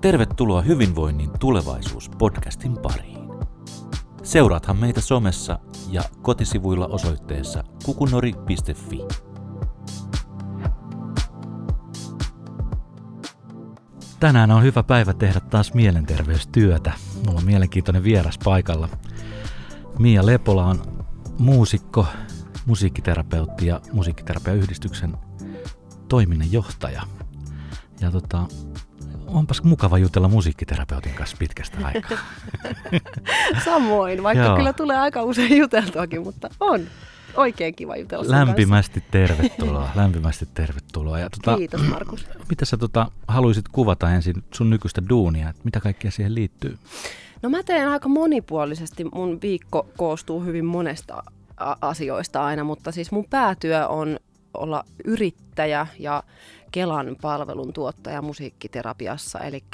Tervetuloa Hyvinvoinnin tulevaisuus-podcastin pariin. Seuraathan meitä somessa ja kotisivuilla osoitteessa kukunori.fi. Tänään on hyvä päivä tehdä taas mielenterveystyötä. Mulla on mielenkiintoinen vieras paikalla. Mia Lepola on muusikko, musiikkiterapeutti ja musiikkiterapiayhdistyksen toiminnanjohtaja. Ja tota, onpas mukava jutella musiikkiterapeutin kanssa pitkästä aikaa. Samoin, vaikka Joo. kyllä tulee aika usein juteltuakin, mutta on oikein kiva jutella Lämpimästi kanssa. tervetuloa, lämpimästi tervetuloa. Ja, tota, Kiitos Markus. Mitä sä tota, haluaisit kuvata ensin sun nykyistä duunia, että mitä kaikkea siihen liittyy? No mä teen aika monipuolisesti, mun viikko koostuu hyvin monesta asioista aina, mutta siis mun päätyö on olla yrittäjä ja Kelan palvelun tuottaja musiikkiterapiassa. Eli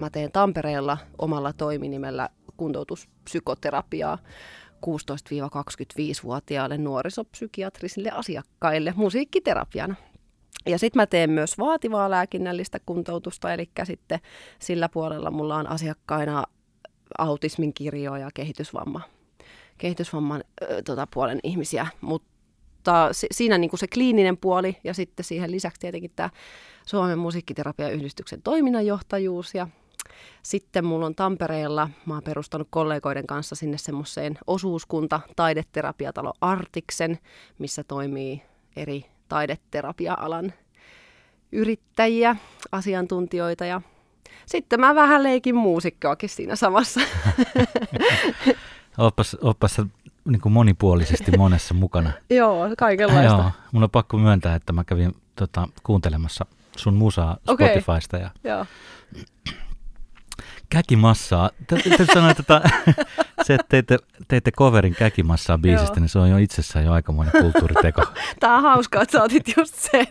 mä teen Tampereella omalla toiminimellä kuntoutuspsykoterapiaa 16-25-vuotiaille nuorisopsykiatrisille asiakkaille musiikkiterapiana. Ja sitten mä teen myös vaativaa lääkinnällistä kuntoutusta, eli sitten sillä puolella mulla on asiakkaina autismin kirjo ja kehitysvamma, kehitysvamman ö, tota, puolen ihmisiä, mutta mutta siinä niin kuin se kliininen puoli ja sitten siihen lisäksi tietenkin tämä Suomen musiikkiterapiayhdistyksen toiminnanjohtajuus ja sitten mulla on Tampereella, mä oon perustanut kollegoiden kanssa sinne semmoiseen osuuskunta taideterapiatalo Artiksen, missä toimii eri taideterapia-alan yrittäjiä, asiantuntijoita ja sitten mä vähän leikin muusikkoakin siinä samassa. oppas, oppas niin kuin monipuolisesti monessa mukana. Joo, kaikenlaista. Joo, mun on pakko myöntää, että mä kävin tota, kuuntelemassa sun musaa okay. Spotifysta ja Joo. käkimassaa. Täytyy sanoa, että se, että teitte, teitte coverin käkimassaa biisistä, Joo. niin se on jo itsessään jo aikamoinen kulttuuriteko. Tämä on hauskaa, että sä otit just sen.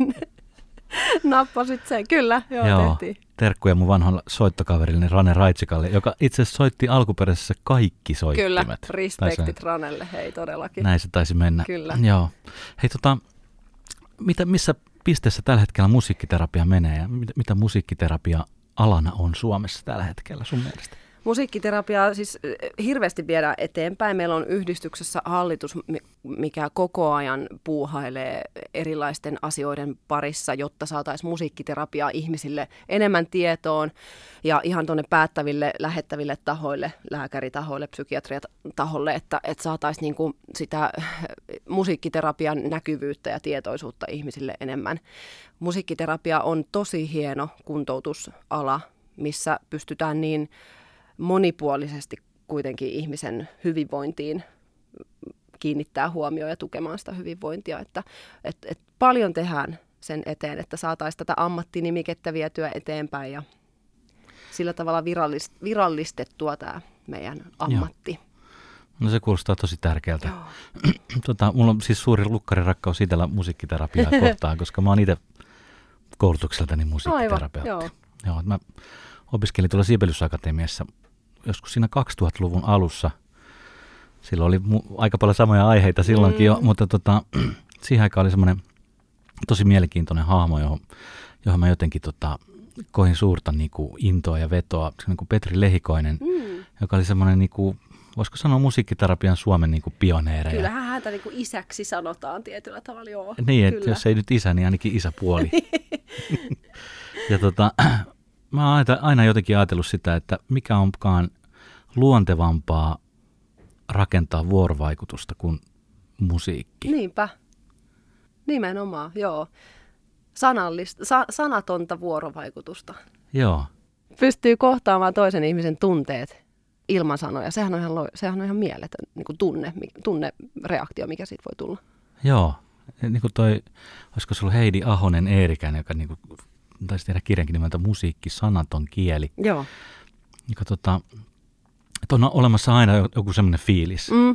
Nappasit sen, kyllä, joo, joo. tehtiin. Terkkuja mun vanhan soittokaverille Rane Raitsikalle, joka itse asiassa soitti alkuperäisessä kaikki soittimet. Kyllä, respektit Ranelle, hei todellakin. Näin se taisi mennä. Kyllä. Joo. Hei tota, mitä, missä pisteessä tällä hetkellä musiikkiterapia menee ja mitä, mitä musiikkiterapia alana on Suomessa tällä hetkellä sun mielestä? Musiikkiterapiaa siis hirveästi viedään eteenpäin. Meillä on yhdistyksessä hallitus, mikä koko ajan puuhailee erilaisten asioiden parissa, jotta saataisiin musiikkiterapiaa ihmisille enemmän tietoon ja ihan tuonne päättäville, lähettäville tahoille, lääkäritahoille, psykiatriataholle, että, että saataisiin niinku sitä musiikkiterapian näkyvyyttä ja tietoisuutta ihmisille enemmän. Musiikkiterapia on tosi hieno kuntoutusala, missä pystytään niin monipuolisesti kuitenkin ihmisen hyvinvointiin kiinnittää huomioon ja tukemaan sitä hyvinvointia. Että, et, et paljon tehdään sen eteen, että saataisiin tätä ammattinimikettä vietyä eteenpäin ja sillä tavalla virallist, virallistettua tämä meidän ammatti. Joo. No se kuulostaa tosi tärkeältä. tota, mulla on siis suuri lukkarirakkaus itsellä musiikkiterapiaa kohtaan, koska mä oon itse koulutukseltani musiikkiterapeutti. Aivan, joo. Joo, mä opiskelin tuolla Sibelius Akatemiassa joskus siinä 2000-luvun alussa. Silloin oli mu- aika paljon samoja aiheita silloinkin mm. jo, mutta tota, siihen aikaan oli semmoinen tosi mielenkiintoinen hahmo, johon, johon mä jotenkin tota, koin suurta niin kuin, intoa ja vetoa. Se niin kuin Petri Lehikoinen, mm. joka oli semmoinen, niin kuin, voisiko sanoa musiikkiterapian Suomen niin kuin, pioneereja. Kyllähän häntä niin kuin isäksi sanotaan tietyllä tavalla, joo. Niin, että jos ei nyt isä, niin ainakin isäpuoli. ja tota, mä oon aina jotenkin ajatellut sitä, että mikä onkaan luontevampaa rakentaa vuorovaikutusta kuin musiikki. Niinpä. Nimenomaan, joo. Sanallista, sa, sanatonta vuorovaikutusta. Joo. Pystyy kohtaamaan toisen ihmisen tunteet ilman sanoja. Sehän on ihan, sehän on ihan mieletön niin kuin tunne, tunnereaktio, mikä siitä voi tulla. Joo. Niin kuin toi, olisiko se ollut Heidi Ahonen Eerikäinen, joka niin kuin taisi tehdä kirjankin nimeltä Musiikki, sanaton kieli. Joo. Joka, tota, että on olemassa aina joku semmoinen fiilis. Mm.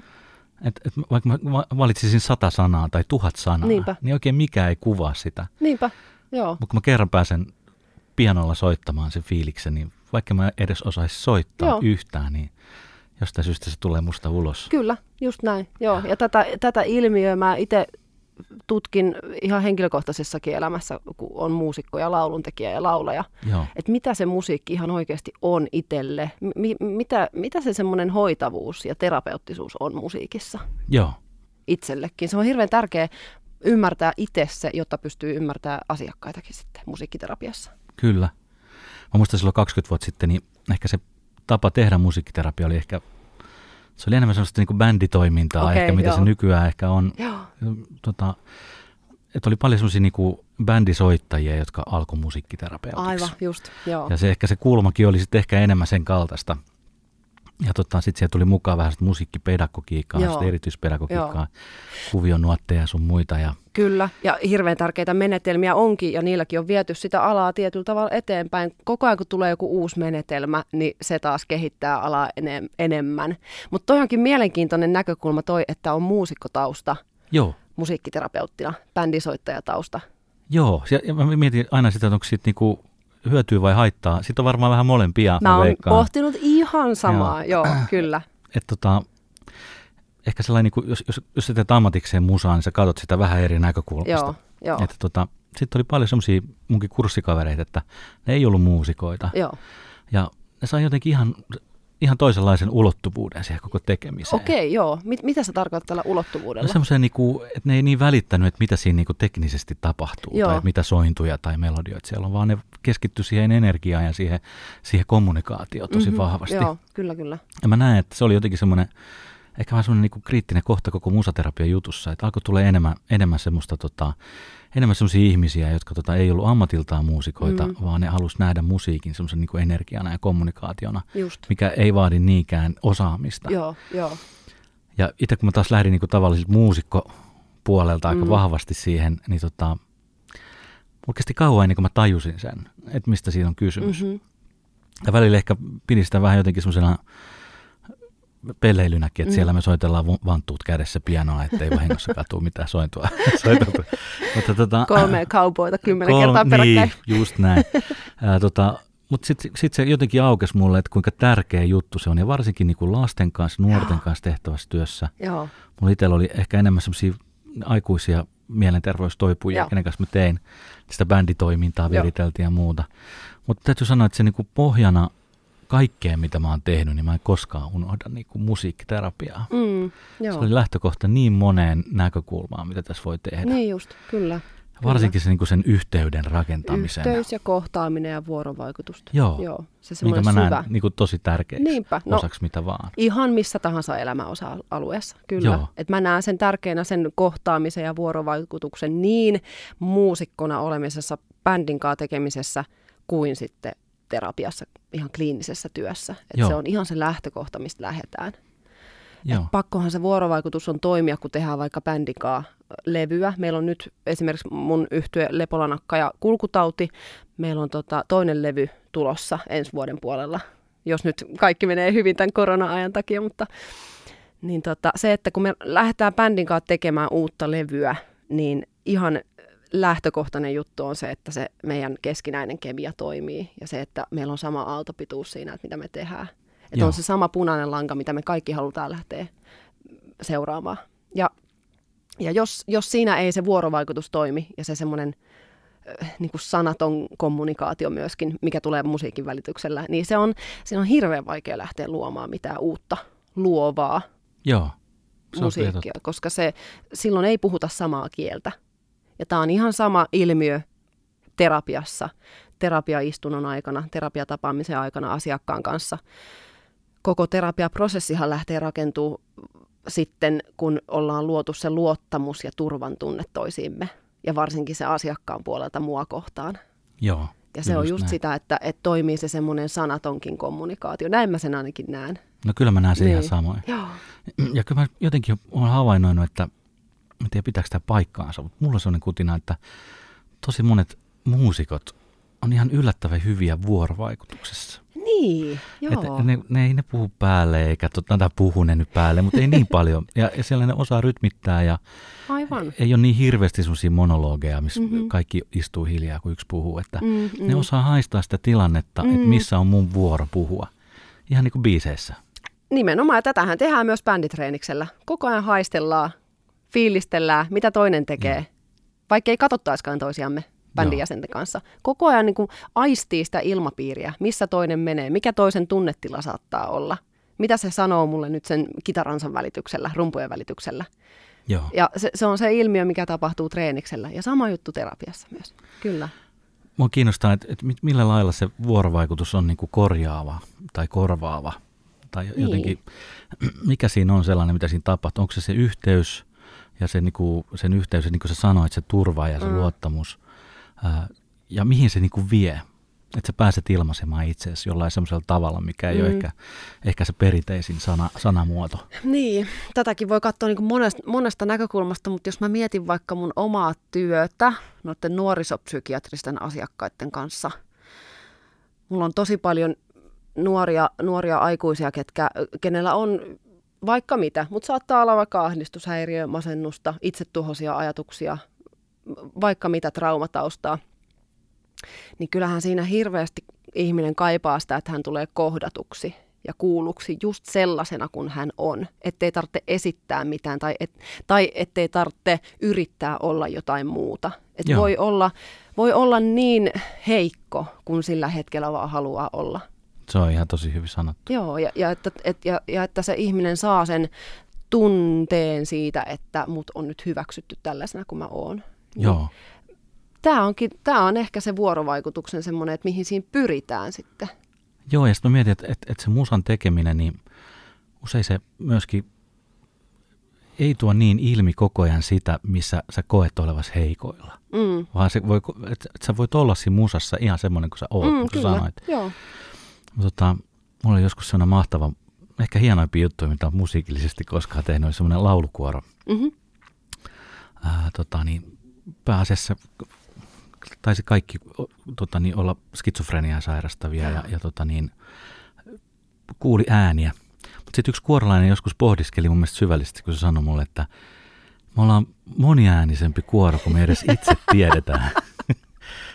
Et, et vaikka mä valitsisin sata sanaa tai tuhat sanaa, Niinpä. niin oikein mikä ei kuvaa sitä. Niinpä, joo. Mutta kun mä kerran pääsen pianolla soittamaan sen fiiliksen, niin vaikka mä edes osaisi soittaa joo. yhtään, niin jostain syystä se tulee musta ulos. Kyllä, just näin. Joo. Ja tätä, tätä ilmiöä mä itse tutkin ihan henkilökohtaisessakin elämässä, kun on muusikko ja lauluntekijä ja laulaja, että mitä se musiikki ihan oikeasti on itselle, M- mitä, mitä se semmoinen hoitavuus ja terapeuttisuus on musiikissa Joo. itsellekin. Se on hirveän tärkeä ymmärtää itse se, jotta pystyy ymmärtämään asiakkaitakin sitten musiikkiterapiassa. Kyllä. Mä muistan silloin 20 vuotta sitten, niin ehkä se tapa tehdä musiikkiterapia oli ehkä, se oli enemmän sellaista niin kuin bänditoimintaa okay, ehkä, mitä joo. se nykyään ehkä on. Joo. Tota, että oli paljon sellaisia niin bändisoittajia, jotka alkoi musiikkiterapeutiksi. Aivan, just, joo. Ja se ehkä se kulmakin oli sitten ehkä enemmän sen kaltaista. Ja tota, sitten siellä tuli mukaan vähän musiikkipedagogiikkaa, Joo. erityispedagogiikkaa, kuvionuotteja ja sun muita. Ja... Kyllä, ja hirveän tärkeitä menetelmiä onkin, ja niilläkin on viety sitä alaa tietyllä tavalla eteenpäin. Koko ajan kun tulee joku uusi menetelmä, niin se taas kehittää alaa enem- enemmän. Mutta toi onkin mielenkiintoinen näkökulma toi, että on muusikkotausta Joo. musiikkiterapeuttina, bändisoittajatausta. Joo, ja, ja mä mietin aina sitä, että onko siitä niinku hyötyä vai haittaa. Sitten on varmaan vähän molempia. Mä, mä oon pohtinut ihan samaa, joo, joo kyllä. Et tota, ehkä sellainen, niin kuin, jos, jos, jos sä teet ammatikseen musaa, niin sä katsot sitä vähän eri näkökulmasta. Joo, joo. Että tota, sitten oli paljon semmoisia munkin kurssikavereita, että ne ei ollut muusikoita. Joo. Ja ne sai jotenkin ihan ihan toisenlaisen ulottuvuuden siihen koko tekemiseen. Okei, joo. Mit, mitä sä tarkoitat tällä ulottuvuudella? No semmoisen, niinku, että ne ei niin välittänyt, että mitä siinä niinku teknisesti tapahtuu, joo. tai mitä sointuja tai melodioita siellä on, vaan ne keskittyy siihen energiaan ja siihen, siihen kommunikaatioon tosi mm-hmm, vahvasti. Joo, kyllä, kyllä. Ja mä näen, että se oli jotenkin semmoinen, ehkä vähän semmoinen niinku kriittinen kohta koko musaterapian jutussa, että alkoi tulla enemmän, enemmän semmoista tota, enemmän sellaisia ihmisiä, jotka tota, ei ollut ammatiltaan muusikoita, mm. vaan ne halusi nähdä musiikin semmoisen niin energiana ja kommunikaationa, Just. mikä ei vaadi niinkään osaamista. Joo, joo. Ja itse kun mä taas lähdin niin tavallisilta muusikkopuolelta aika mm. vahvasti siihen, niin tota, oikeasti kauan ennen kuin mä tajusin sen, että mistä siitä on kysymys. Mm-hmm. Ja välillä ehkä pidin sitä vähän jotenkin semmoisena peleilynäkin, että mm. siellä me soitellaan vanttuut kädessä pianoa, ettei vahingossa katuu mitään sointua. Mutta, tota, Kolme kaupoita kymmenen kolme, kertaa peräkkäin. Niin, just näin. Ää, tota, mutta sitten sit se jotenkin aukesi mulle, että kuinka tärkeä juttu se on, ja varsinkin niin kuin lasten kanssa, nuorten Joo. kanssa tehtävässä työssä. Joo. Mulla itsellä oli ehkä enemmän sellaisia aikuisia mielenterveystoipujia, kenen kanssa mä tein sitä bänditoimintaa, viriteltiin ja muuta. Mutta täytyy sanoa, että se niin kuin pohjana kaikkeen, mitä mä oon tehnyt, niin mä en koskaan unohda niin kuin musiikkiterapiaa. Mm, joo. Se oli lähtökohta niin moneen näkökulmaan, mitä tässä voi tehdä. Niin just, kyllä. Varsinkin se, niin kuin sen yhteyden rakentamisen. Yhteys ja kohtaaminen ja vuorovaikutusta. Joo, Joo se minkä mä näen niin kuin tosi tärkeäksi Niinpä. No, osaksi mitä vaan. Ihan missä tahansa elämäosa-alueessa, kyllä. Et mä näen sen tärkeänä sen kohtaamisen ja vuorovaikutuksen niin muusikkona olemisessa, bändin tekemisessä, kuin sitten terapiassa, ihan kliinisessä työssä. Että se on ihan se lähtökohta, mistä lähdetään. Et pakkohan se vuorovaikutus on toimia, kun tehdään vaikka bändikaa levyä. Meillä on nyt esimerkiksi mun yhtye Lepolanakka ja kulkutauti. Meillä on tota toinen levy tulossa ensi vuoden puolella, jos nyt kaikki menee hyvin tämän korona-ajan takia, mutta niin tota, se, että kun me lähdetään bändin kanssa tekemään uutta levyä, niin ihan lähtökohtainen juttu on se, että se meidän keskinäinen kemia toimii ja se, että meillä on sama aaltopituus siinä, että mitä me tehdään. Että on se sama punainen lanka, mitä me kaikki halutaan lähteä seuraamaan. Ja, ja jos, jos siinä ei se vuorovaikutus toimi ja se semmoinen äh, niin kuin sanaton kommunikaatio myöskin, mikä tulee musiikin välityksellä, niin se on, se on hirveän vaikea lähteä luomaan mitään uutta, luovaa Joo, musiikkia, koska se, silloin ei puhuta samaa kieltä. Ja tämä on ihan sama ilmiö terapiassa, terapiaistunnon aikana, terapiatapaamisen aikana asiakkaan kanssa. Koko terapiaprosessihan lähtee rakentuu sitten, kun ollaan luotu se luottamus ja turvan tunne toisiimme. Ja varsinkin se asiakkaan puolelta mua kohtaan. Joo. Ja se on just näin. sitä, että, että toimii se semmoinen sanatonkin kommunikaatio. Näin mä sen ainakin näen. No kyllä mä näen sen niin. ihan samoin. Joo. Ja kyllä mä jotenkin olen havainnoinut, että en tiedä pitääkö tämä paikkaansa, mutta mulla on sellainen kutina, että tosi monet muusikot on ihan yllättävän hyviä vuorovaikutuksessa. Niin, joo. Et ne, ne ei ne puhu päälle, eikä tota, puhu ne nyt päälle, mutta ei niin paljon. Ja, ja siellä ne osaa rytmittää ja Aivan. ei ole niin hirveästi sellaisia monologeja, missä mm-hmm. kaikki istuu hiljaa, kun yksi puhuu. Että mm-hmm. Ne osaa haistaa sitä tilannetta, mm-hmm. että missä on mun vuoro puhua. Ihan niin kuin biiseissä. Nimenomaan, ja tätähän tehdään myös bänditreeniksellä. Koko ajan haistellaan fiilistellään, mitä toinen tekee, mm. vaikka ei katsottaiskaan toisiamme bändin jäsenten kanssa. Koko ajan niin kuin aistii sitä ilmapiiriä, missä toinen menee, mikä toisen tunnetila saattaa olla. Mitä se sanoo mulle nyt sen kitaransan välityksellä, rumpujen välityksellä. Joo. Ja se, se on se ilmiö, mikä tapahtuu treeniksellä. Ja sama juttu terapiassa myös, kyllä. Mua kiinnostaa, että, että millä lailla se vuorovaikutus on niin kuin korjaava tai korvaava. Tai niin. jotenkin, mikä siinä on sellainen, mitä siinä tapahtuu. Onko se se yhteys ja se, niin kuin, sen yhteys, niin kuin sä sanoit, se turva ja se mm. luottamus. Ää, ja mihin se niin kuin vie että sä pääset ilmaisemaan itseäsi jollain semmoisella tavalla, mikä ei mm. ole ehkä, ehkä se perinteisin sana, sanamuoto. Niin, tätäkin voi katsoa niin monesta, monesta näkökulmasta, mutta jos mä mietin vaikka mun omaa työtä noiden nuorisopsykiatristen asiakkaiden kanssa, mulla on tosi paljon nuoria, nuoria aikuisia, ketkä, kenellä on vaikka mitä, mutta saattaa olla vaikka ahdistushäiriö, masennusta, itsetuhoisia ajatuksia, vaikka mitä traumataustaa – niin kyllähän siinä hirveästi ihminen kaipaa sitä, että hän tulee kohdatuksi ja kuulluksi just sellaisena kuin hän on. Ettei tarvitse esittää mitään tai, et, tai ettei tarvitse yrittää olla jotain muuta. Et voi, olla, voi olla niin heikko, kun sillä hetkellä vaan haluaa olla. Se on ihan tosi hyvin sanottu. Joo, ja, ja, että, et, ja, ja että se ihminen saa sen tunteen siitä, että mut on nyt hyväksytty tällaisena kuin mä oon. Joo tämä, onkin, tämä on ehkä se vuorovaikutuksen semmoinen, että mihin siinä pyritään sitten. Joo, ja sitten mietin, että, että, että se musan tekeminen, niin usein se myöskin ei tuo niin ilmi koko ajan sitä, missä sä koet olevasi heikoilla. Mm. Vaan se voi, että, että sä voit olla siinä musassa ihan semmoinen kuin sä oot, mm, kun sä sanoit. Joo. Tota, mulla oli joskus sellainen mahtava, ehkä hienoimpi juttu, mitä on musiikillisesti koskaan tehnyt, oli semmoinen laulukuoro. Mm-hmm. Ää, tota, niin, pääasiassa taisi kaikki tota, niin, olla skitsofreniaa sairastavia ja, ja tota, niin, kuuli ääniä. Mutta sitten yksi kuorolainen joskus pohdiskeli mun mielestä syvällisesti, kun se sanoi mulle, että me ollaan moniäänisempi kuoro kuin me edes itse tiedetään.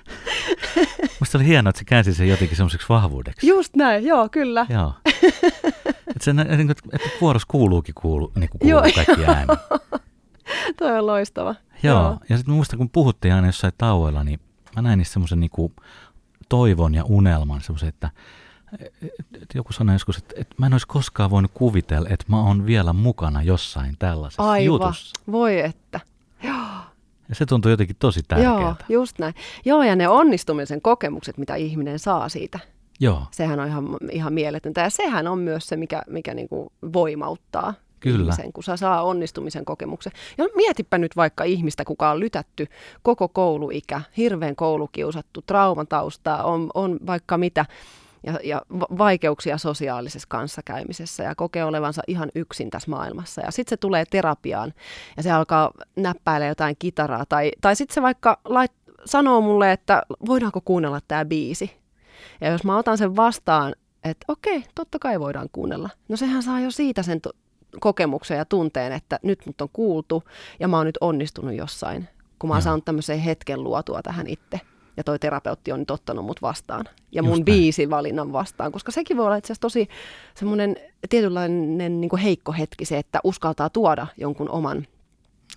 Musta oli hienoa, että se käänsi sen jotenkin semmoiseksi vahvuudeksi. Just näin, joo, kyllä. Joo. Että, sen, että, että kuoros kuuluukin kuulu, niin kuin kuuluu kaikki ääni. Toi on loistava. Joo, Joo. ja sitten muista kun puhuttiin aina jossain tauoilla, niin mä näin niissä semmoisen niinku toivon ja unelman, semmoisen, että et joku sanoi joskus, että, että mä en olisi koskaan voinut kuvitella, että mä oon vielä mukana jossain tällaisessa Aivan. jutussa. voi että. Ja se tuntuu jotenkin tosi tärkeää. Joo, just näin. Joo, ja ne onnistumisen kokemukset, mitä ihminen saa siitä. Joo. Sehän on ihan, ihan mieletöntä. Ja sehän on myös se, mikä, mikä niin kuin voimauttaa Kyllä. ihmisen, kun saa, saa onnistumisen kokemuksen. Ja mietipä nyt vaikka ihmistä, kuka on lytätty koko kouluikä, hirveän koulukiusattu, traumataustaa, on, on vaikka mitä, ja, ja vaikeuksia sosiaalisessa kanssakäymisessä ja kokee olevansa ihan yksin tässä maailmassa. Ja sitten se tulee terapiaan ja se alkaa näppäillä jotain kitaraa tai, tai sitten se vaikka lait, sanoo mulle, että voidaanko kuunnella tämä biisi. Ja jos mä otan sen vastaan, että okei, totta kai voidaan kuunnella. No sehän saa jo siitä sen kokemuksen ja tunteen, että nyt mut on kuultu ja mä oon nyt onnistunut jossain, kun mä oon saanut tämmöisen hetken luotua tähän itse. Ja toi terapeutti on nyt ottanut mut vastaan. Ja mun biisivalinnan vastaan, koska sekin voi olla itse asiassa tosi semmoinen tietynlainen niin heikko hetki se, että uskaltaa tuoda jonkun oman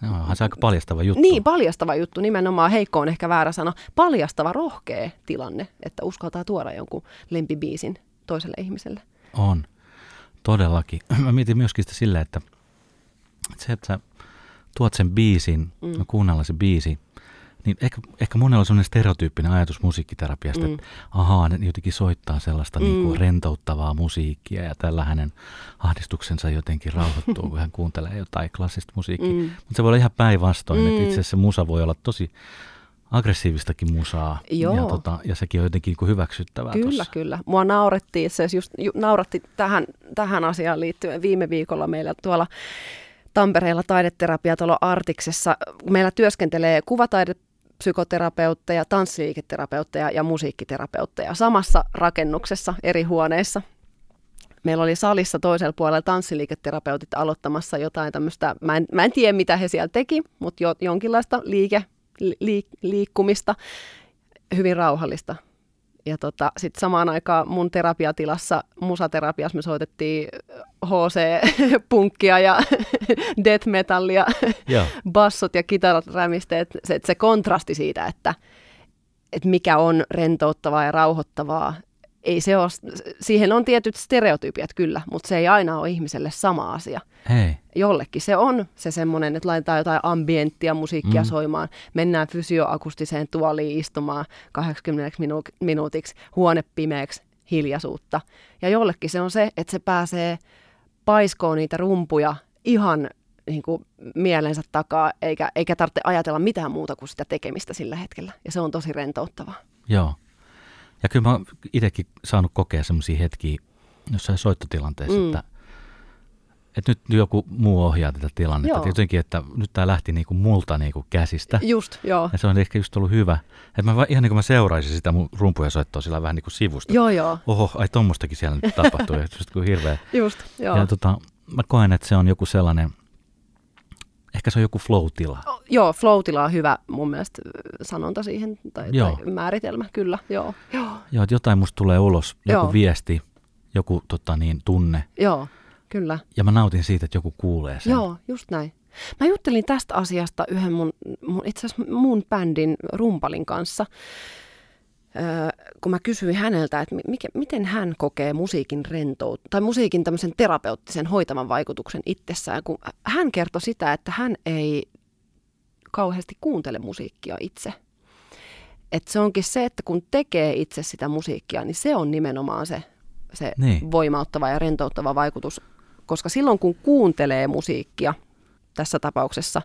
No, onhan se aika paljastava juttu. Niin, paljastava juttu. Nimenomaan heikko on ehkä väärä sana. Paljastava, rohkea tilanne, että uskaltaa tuoda jonkun lempibiisin toiselle ihmiselle. On. Todellakin. Mä mietin myöskin sitä silleen, että se, että sä tuot sen biisin, mm. kuunnella se biisi, niin ehkä, ehkä monella on sellainen stereotyyppinen ajatus musiikkiterapiasta, mm. että ahaa, ne jotenkin soittaa sellaista mm. niin kuin rentouttavaa musiikkia ja tällä hänen ahdistuksensa jotenkin rauhoittuu, kun hän kuuntelee jotain klassista musiikkia. Mm. Mutta se voi olla ihan päinvastoin, mm. että itse asiassa musa voi olla tosi aggressiivistakin musaa. Joo. Ja, tota, ja sekin on jotenkin niin hyväksyttävää Kyllä, tossa. kyllä. Mua naurettiin, se just ju, nauratti tähän, tähän asiaan liittyen viime viikolla meillä tuolla Tampereella taideterapiatalo Artiksessa. Meillä työskentelee kuvataidepsykoterapeutteja, tanssiliiketerapeutteja ja musiikkiterapeutteja samassa rakennuksessa eri huoneissa. Meillä oli salissa toisella puolella tanssiliiketerapeutit aloittamassa jotain tämmöistä, mä en, mä en tiedä mitä he siellä teki, mutta jo, jonkinlaista liike, li, liikkumista, hyvin rauhallista. Ja tota, sitten samaan aikaan mun terapiatilassa, musaterapiassa me soitettiin HC-punkkia ja death metallia, bassot ja kitarat rämistä. Et se, se kontrasti siitä, että, että mikä on rentouttavaa ja rauhoittavaa, ei se ole, siihen on tietyt stereotypiat kyllä, mutta se ei aina ole ihmiselle sama asia. Hei. Jollekin se on se semmoinen, että laitetaan jotain ambienttia musiikkia mm. soimaan, mennään fysioakustiseen tuoliin istumaan 80 minu- minuutiksi, huone pimeäksi, hiljaisuutta. Ja jollekin se on se, että se pääsee paiskoon niitä rumpuja ihan niin kuin mielensä takaa, eikä, eikä tarvitse ajatella mitään muuta kuin sitä tekemistä sillä hetkellä. Ja se on tosi rentouttavaa. Joo. Ja kyllä mä oon itsekin saanut kokea semmoisia hetkiä jossain soittotilanteessa, mm. että, että nyt joku muu ohjaa tätä tilannetta. Joo. Jotenkin, että nyt tämä lähti niinku multa niinku käsistä. Just, joo. Ja se on ehkä just ollut hyvä. Että mä ihan niin kuin mä seuraisin sitä mun rumpuja soittoa sillä vähän niin kuin sivusta. Joo, joo. Oho, ai tommostakin siellä nyt tapahtuu. just kuin hirveä. Just, joo. Ja tota, mä koen, että se on joku sellainen – Ehkä se on joku flow-tila. Oh, joo, flow-tila on hyvä mun mielestä sanonta siihen, tai, tai määritelmä, kyllä. Joo, joo. joo että jotain musta tulee ulos, joku joo. viesti, joku tota, niin, tunne. Joo, kyllä. Ja mä nautin siitä, että joku kuulee sen. Joo, just näin. Mä juttelin tästä asiasta yhden mun, mun itse asiassa mun bändin rumpalin kanssa kun mä kysyin häneltä, että mikä, miten hän kokee musiikin rentout tai musiikin tämmöisen terapeuttisen hoitavan vaikutuksen itsessään, kun hän kertoi sitä, että hän ei kauheasti kuuntele musiikkia itse. Et se onkin se, että kun tekee itse sitä musiikkia, niin se on nimenomaan se, se niin. voimauttava ja rentouttava vaikutus. Koska silloin kun kuuntelee musiikkia, tässä tapauksessa,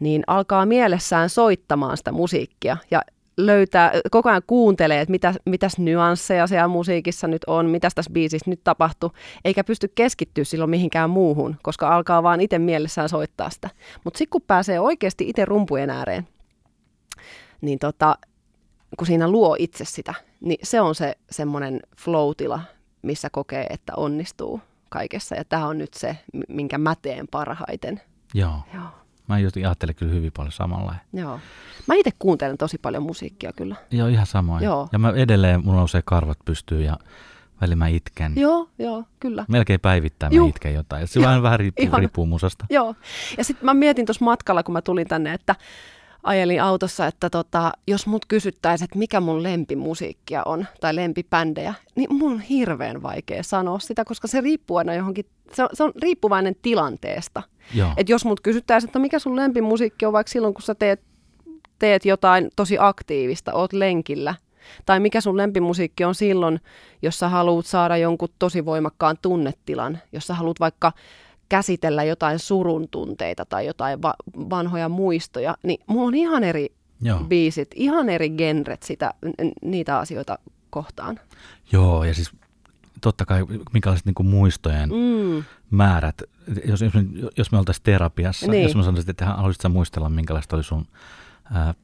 niin alkaa mielessään soittamaan sitä musiikkia. Ja löytää, koko ajan kuuntelee, että mitä, mitäs nyansseja siellä musiikissa nyt on, mitä tässä biisissä nyt tapahtuu, eikä pysty keskittyä silloin mihinkään muuhun, koska alkaa vaan itse mielessään soittaa sitä. Mutta sitten kun pääsee oikeasti itse rumpujen ääreen, niin tota, kun siinä luo itse sitä, niin se on se semmoinen flow-tila, missä kokee, että onnistuu kaikessa. Ja tämä on nyt se, minkä mä teen parhaiten. Joo. Joo. Mä just ajattelen kyllä hyvin paljon samalla. Joo. Mä itse kuuntelen tosi paljon musiikkia kyllä. Joo, ihan samoin. Joo. Ja mä edelleen, mulla nousee karvat pystyy ja välillä mä itken. Joo, joo, kyllä. Melkein päivittäin Juh. mä itken jotain. Se vähän, vähän riippuu, riippuu musasta. Joo. Ja sitten mä mietin tuossa matkalla, kun mä tulin tänne, että ajelin autossa, että tota, jos mut kysyttäisiin, että mikä mun lempimusiikkia on tai lempipändejä, niin mun on hirveän vaikea sanoa sitä, koska se riippuu aina johonkin, se on, se on riippuvainen tilanteesta. Että jos mut kysyttäisiin, että mikä sun lempimusiikki on vaikka silloin, kun sä teet, teet jotain tosi aktiivista, oot lenkillä, tai mikä sun lempimusiikki on silloin, jos sä haluat saada jonkun tosi voimakkaan tunnetilan, jos sä haluat vaikka käsitellä jotain surun tunteita tai jotain va- vanhoja muistoja, niin mulla on ihan eri Joo. biisit, ihan eri genret sitä, niitä asioita kohtaan. Joo, ja siis totta kai minkälaiset niin muistojen mm. määrät, jos, jos, me, jos me oltaisiin terapiassa, niin. jos mä sanoisin, että haluaisit muistella, minkälaista oli sun ää,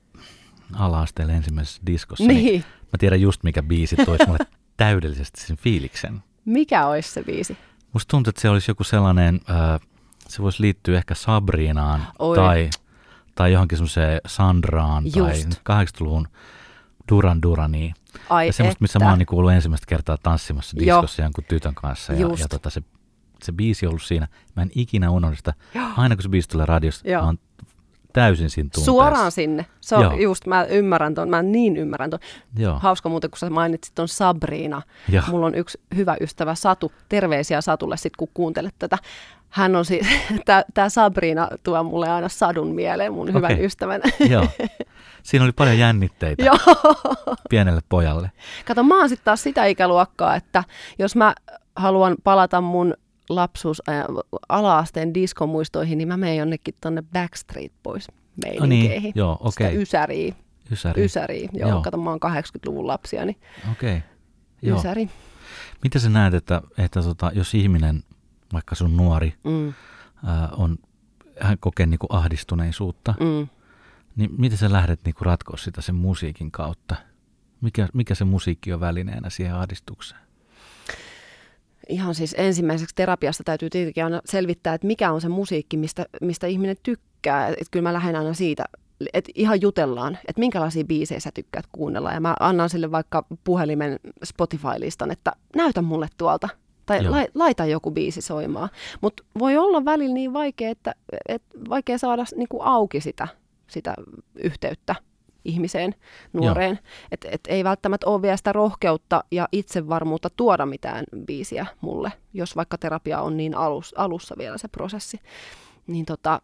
ala-asteella ensimmäisessä diskossa, niin. niin mä tiedän just mikä biisi toisi mulle täydellisesti sen fiiliksen. Mikä olisi se biisi? Musta tuntuu, että se olisi joku sellainen, äh, se voisi liittyä ehkä Sabrinaan Oi. tai, tai johonkin semmoiseen Sandraan Just. tai 80-luvun Duran Duraniin. Ai ja semmoista, missä mä oon niin ollut ensimmäistä kertaa tanssimassa diskossa jonkun tytön kanssa. Ja, ja tota, se, se biisi on ollut siinä. Mä en ikinä unohda sitä. Aina kun se biisi tulee radiosta, Joo. mä oon täysin siinä tunteessa. Suoraan sinne. Se on Joo. just, mä ymmärrän ton, mä niin ymmärrän ton. Joo. Hauska muuten, kun sä mainitsit ton Sabrina. Joo. Mulla on yksi hyvä ystävä Satu. Terveisiä Satulle sit, kun kuuntelet tätä. Hän on siis, tämä Sabrina tuo mulle aina sadun mieleen, mun okay. hyvän ystävän. Joo. Siinä oli paljon jännitteitä Joo. pienelle pojalle. Kato, mä oon sitten taas sitä ikäluokkaa, että jos mä haluan palata mun lapsuus ala-asteen diskomuistoihin, niin mä menen jonnekin tonne Backstreet Boys meininkeihin. No niin, joo, okei. Okay. Ysäriä. Ysäri. Ysäri, joo. joo. Kato, mä oon 80-luvun lapsia, niin okay. joo. Ysäri. Mitä sä näet, että, että tota, jos ihminen, vaikka sun nuori, mm. ää, on, hän kokee niin kuin ahdistuneisuutta, mm. Niin miten sä lähdet niin kuin ratkoa sitä sen musiikin kautta? Mikä, mikä se musiikki on välineenä siihen ahdistukseen? ihan siis ensimmäiseksi terapiasta täytyy tietenkin aina selvittää, että mikä on se musiikki, mistä, mistä ihminen tykkää. Että kyllä mä lähden aina siitä että ihan jutellaan, että minkälaisia biisejä sä tykkäät kuunnella. Ja mä annan sille vaikka puhelimen Spotify-listan, että näytä mulle tuolta. Tai Joo. laita joku biisi soimaan. Mutta voi olla välillä niin vaikea, että, että vaikea saada niin kuin auki sitä, sitä yhteyttä ihmiseen, nuoreen. Että et ei välttämättä ole vielä sitä rohkeutta ja itsevarmuutta tuoda mitään biisiä mulle, jos vaikka terapia on niin alus, alussa vielä se prosessi. Niin tota,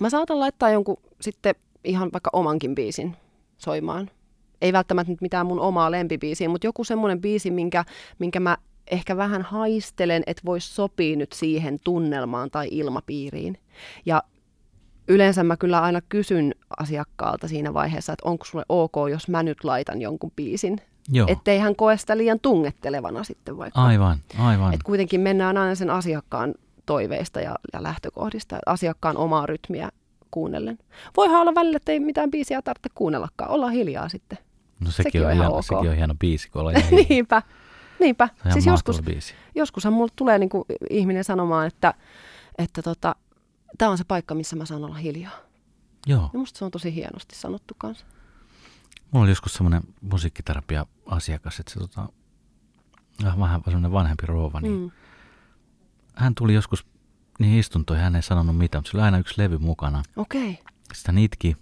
mä saatan laittaa jonkun sitten ihan vaikka omankin biisin soimaan. Ei välttämättä nyt mitään mun omaa lempibiisiä, mutta joku semmoinen biisi, minkä, minkä mä ehkä vähän haistelen, että voisi sopia nyt siihen tunnelmaan tai ilmapiiriin. Ja yleensä mä kyllä aina kysyn asiakkaalta siinä vaiheessa, että onko sulle ok, jos mä nyt laitan jonkun biisin. Ettei hän koe sitä liian tungettelevana sitten vaikka. Aivan, aivan. Et kuitenkin mennään aina sen asiakkaan toiveista ja, ja lähtökohdista, asiakkaan omaa rytmiä kuunnellen. Voihan olla välillä, että ei mitään biisiä tarvitse kuunnellakaan, olla hiljaa sitten. No sekin, sekin on, on hieno, ok. sekin on hieno biisi, kun ollaan Niinpä, niinpä. Siis joskus, biisi. joskushan mulle tulee niin kuin ihminen sanomaan, että, että tota, tämä on se paikka, missä mä saan olla hiljaa. Joo. Ja musta se on tosi hienosti sanottu kanssa. Mulla oli joskus semmoinen musiikkiterapia-asiakas, että se tota, vähän semmoinen vanhempi rouva, niin mm. hän tuli joskus niin istuntoihin, hän ei sanonut mitään, mutta se oli aina yksi levy mukana. Okei. Okay. Sitten hän itki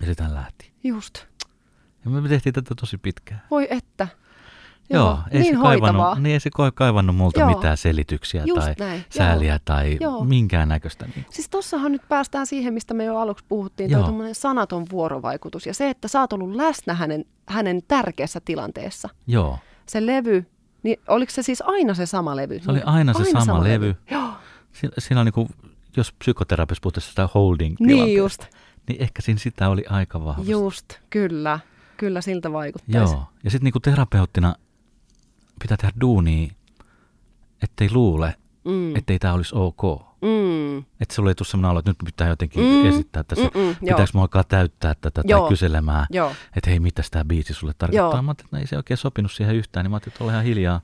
ja sitten hän lähti. Just. Ja me tehtiin tätä tosi pitkään. Voi että. Joo, Joo ei, niin se kaivannut, niin ei se kaivannut multa Joo. mitään selityksiä Just tai näin. sääliä Joo. tai Joo. minkään näköistä. Niin. Siis tossahan nyt päästään siihen, mistä me jo aluksi puhuttiin, Joo. toi sanaton vuorovaikutus ja se, että sä oot ollut läsnä hänen, hänen tärkeässä tilanteessa. Joo. Se levy, niin oliko se siis aina se sama levy? Se oli aina se aina sama, sama levy. levy. Joo. Siinä, siinä on niin kuin, jos psykoterapiassa puhutaan sitä holding Niin just. Niin ehkä siinä sitä oli aika vahvasti. Just, kyllä. Kyllä siltä vaikuttaisi. Joo. Ja sitten niin terapeuttina pitää tehdä duunia, ettei luule, mm. ettei tämä olisi ok. Mm. Että sulle ei tule sellainen alo, että nyt pitää jotenkin mm. esittää tässä. Mm-mm, pitääkö mun alkaa täyttää tätä joo. tai kyselemään, joo. että hei, mitä tämä biisi sulle tarkoittaa. Joo. Mä ajattelin, että ei se oikein sopinut siihen yhtään, niin mä ajattelin, että ole ihan hiljaa.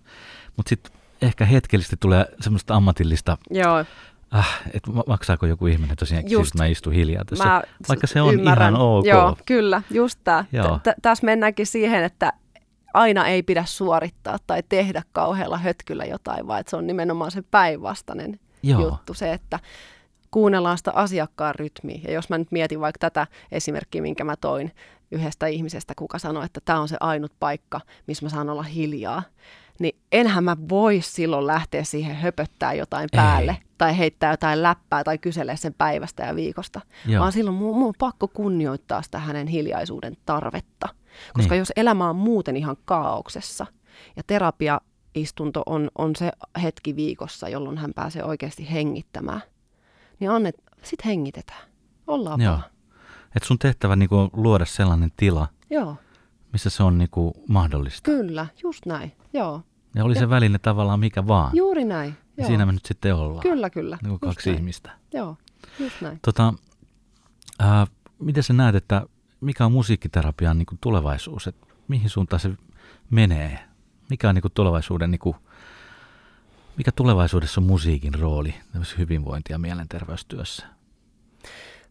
Mutta sitten ehkä hetkellisesti tulee semmoista ammatillista Joo ah, että maksaako joku ihminen tosiaan, just. siis mä istun hiljaa tässä, mä vaikka se on ymmärrän. ihan ok. Joo, kyllä, just tämä. Tässä mennäänkin siihen, että aina ei pidä suorittaa tai tehdä kauhealla hötkyllä jotain, vaan se on nimenomaan se päinvastainen juttu, se, että kuunnellaan sitä asiakkaan rytmiä. Ja jos mä nyt mietin vaikka tätä esimerkkiä, minkä mä toin yhdestä ihmisestä, kuka sanoi, että tämä on se ainut paikka, missä mä saan olla hiljaa, niin enhän mä voi silloin lähteä siihen höpöttää jotain päälle Ei. tai heittää jotain läppää tai kyselee sen päivästä ja viikosta, Joo. vaan silloin mun, mun on pakko kunnioittaa sitä hänen hiljaisuuden tarvetta. Koska niin. jos elämä on muuten ihan kaauksessa ja terapiaistunto on, on se hetki viikossa, jolloin hän pääsee oikeasti hengittämään, niin annet, sit hengitetään. Ollaan Joo. Et sun tehtävä niinku on luoda sellainen tila, Joo. missä se on niinku mahdollista. Kyllä, just näin. Joo. Ja oli ja, se väline tavallaan mikä vaan. Juuri näin. Ja siinä me nyt sitten ollaan. Kyllä, kyllä. Niin kaksi näin. ihmistä. Joo, just näin. Tota, äh, miten sä näet, että mikä on musiikkiterapian niin kuin tulevaisuus? Et mihin suuntaan se menee? Mikä on niin kuin tulevaisuuden, niin kuin, mikä tulevaisuudessa on musiikin rooli hyvinvointi- ja mielenterveystyössä?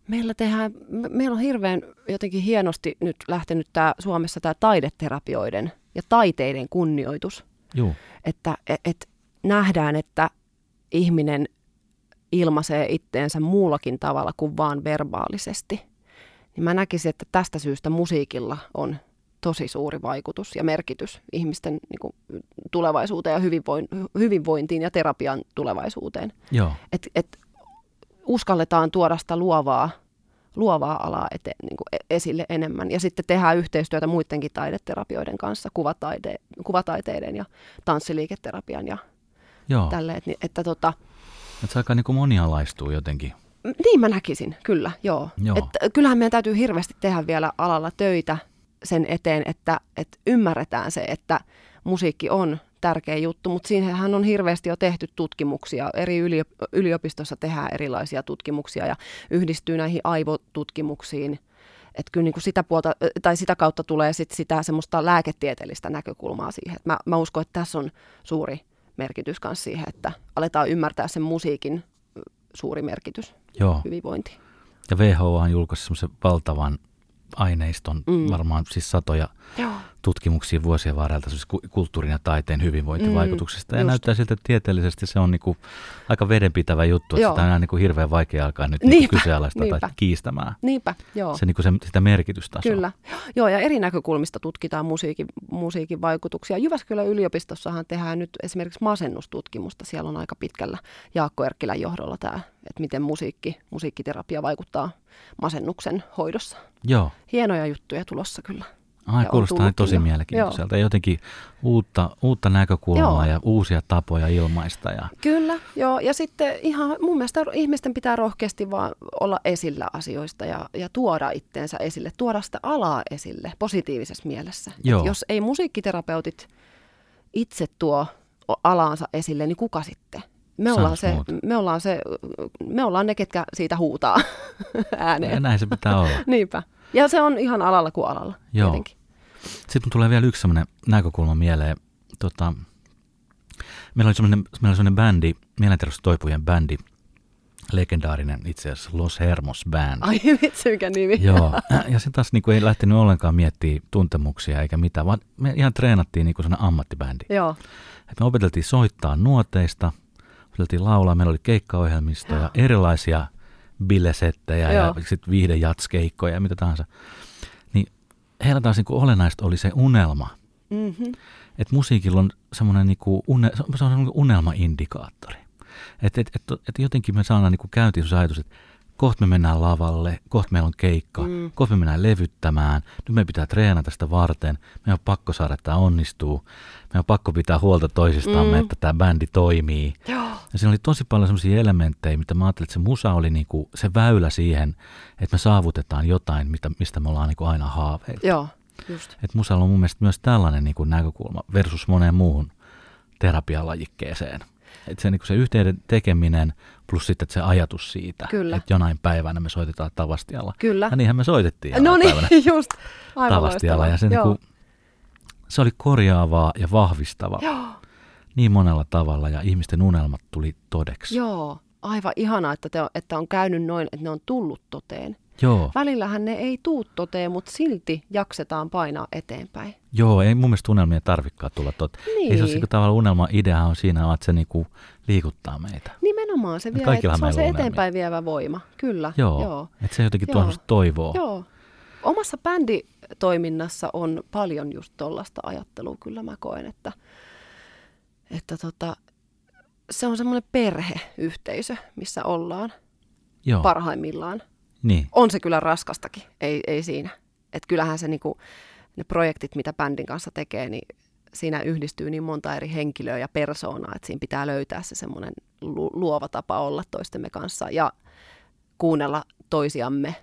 Meillä, tehdään, meillä on hirveän jotenkin hienosti nyt lähtenyt tää, Suomessa tämä taideterapioiden ja taiteiden kunnioitus. Joo. Että et, et nähdään, että ihminen ilmaisee itteensä muullakin tavalla kuin vaan verbaalisesti. Niin mä näkisin, että tästä syystä musiikilla on tosi suuri vaikutus ja merkitys ihmisten niin kuin, tulevaisuuteen ja hyvinvoin, hyvinvointiin ja terapian tulevaisuuteen. Joo. Et, et uskalletaan tuoda sitä luovaa luovaa alaa ete, niin kuin e-, esille enemmän. Ja sitten tehdään yhteistyötä muidenkin taideterapioiden kanssa, kuvataide, kuvataiteiden ja tanssiliiketerapian ja Joo. tälleen. Että, että, tota, että se aika niin monialaistuu jotenkin. Niin mä näkisin, kyllä, joo. joo. Että kyllähän meidän täytyy hirveästi tehdä vielä alalla töitä sen eteen, että, että ymmärretään se, että musiikki on tärkeä juttu, mutta siinähän on hirveästi jo tehty tutkimuksia. Eri yliopistossa tehdään erilaisia tutkimuksia ja yhdistyy näihin aivotutkimuksiin. Että kyllä niin kuin sitä, puolta, tai sitä kautta tulee sit sitä semmoista lääketieteellistä näkökulmaa siihen. mä, mä uskon, että tässä on suuri merkitys myös siihen, että aletaan ymmärtää sen musiikin suuri merkitys Joo. hyvinvointiin. Ja WHO on julkaissut semmoisen valtavan aineiston, mm. varmaan siis satoja Joo. tutkimuksia vuosien varrelta siis kulttuurin ja taiteen hyvinvointivaikutuksista. Mm, ja just. näyttää siltä, että tieteellisesti se on niinku aika vedenpitävä juttu, että Joo. sitä on niinku hirveän vaikea alkaa nyt niinku niinpä, kyseenalaista niinpä. tai kiistämään. Niinpä, Joo. Se, niinku se, sitä merkitystasoa. Kyllä. Joo, ja eri näkökulmista tutkitaan musiikin, musiikin vaikutuksia. Jyväskylän yliopistossahan tehdään nyt esimerkiksi masennustutkimusta. Siellä on aika pitkällä Jaakko Erkkilän johdolla tämä, että miten musiikki, musiikkiterapia vaikuttaa masennuksen hoidossa. Joo. Hienoja juttuja tulossa kyllä. Ai, kuulostaa tosi mielenkiintoiselta. Joo. Jotenkin uutta, uutta näkökulmaa joo. ja uusia tapoja ilmaista. Ja... Kyllä, joo. Ja sitten ihan mun mielestä ihmisten pitää rohkeasti vaan olla esillä asioista ja, ja tuoda itteensä esille, tuoda sitä alaa esille positiivisessa mielessä. Joo. jos ei musiikkiterapeutit itse tuo alaansa esille, niin kuka sitten? Me ollaan, se, me, ollaan se, me ollaan ne, ketkä siitä huutaa ääneen. Ja näin se pitää olla. Niinpä. Ja se on ihan alalla kuin alalla Joo. tietenkin. Sitten tulee vielä yksi sellainen näkökulma mieleen. Tota, meillä oli sellainen, meillä oli sellainen bändi, mielenterveystoipujen bändi, legendaarinen itse asiassa Los Hermos Band. Ai vitsi, mikä nimi. Joo, ja se taas niin kuin, ei lähtenyt ollenkaan miettimään tuntemuksia eikä mitään, vaan me ihan treenattiin niin kuin sellainen ammattibändi. Joo. Et me opeteltiin soittaa nuoteista, opeteltiin laulaa, meillä oli keikkaohjelmistoja, erilaisia bilesettejä Joo. ja sitten viihdejatskeikkoja ja mitä tahansa. Niin heillä taas niin kuin olennaista oli se unelma. Mm-hmm. Että musiikilla on semmoinen niin kuin une, se on unelmaindikaattori. Että et, et, et jotenkin me saadaan niin käyntiin se ajatus, että kohta me mennään lavalle, kohta meillä on keikka, mm. kohta me mennään levyttämään, nyt me pitää treenata sitä varten, me on pakko saada, että tämä onnistuu, me on pakko pitää huolta toisistamme, mm. että tämä bändi toimii. Joo. Ja siinä oli tosi paljon sellaisia elementtejä, mitä mä ajattelin, että se musa oli niinku se väylä siihen, että me saavutetaan jotain, mitä, mistä me ollaan niinku aina haaveiltu. Joo, just. Et musalla on mun mielestä myös tällainen niinku näkökulma versus moneen muuhun terapialajikkeeseen. Että se, niin se yhteyden tekeminen plus sitten se ajatus siitä, Kyllä. että jonain päivänä me soitetaan Tavastialla. Kyllä. Ja niinhän me soitettiin No niin, just. Aivan Tavastialla. Ja se, niin kuin, se oli korjaavaa ja vahvistavaa. Joo. Niin monella tavalla ja ihmisten unelmat tuli todeksi. Joo, aivan ihanaa, että, te on, että on käynyt noin, että ne on tullut toteen. Joo. Välillähän ne ei tuu toteen, mutta silti jaksetaan painaa eteenpäin. Joo, ei mun mielestä unelmia tarvikaan tulla toteen. Niin. Ei se ole niin. tavallaan unelma idea on siinä, että se niinku liikuttaa meitä. Nimenomaan, se, vie, se on se eteenpäin vievä voima, kyllä. Joo, joo. että se jotenkin tuo toivoa. Joo. Omassa bänditoiminnassa on paljon just tuollaista ajattelua, kyllä mä koen, että, että tota, se on semmoinen perheyhteisö, missä ollaan Joo. parhaimmillaan. Niin. On se kyllä raskastakin, ei, ei siinä. Että kyllähän se niinku, ne projektit, mitä bändin kanssa tekee, niin siinä yhdistyy niin monta eri henkilöä ja persoonaa, että siinä pitää löytää se semmoinen luova tapa olla toistemme kanssa ja kuunnella toisiamme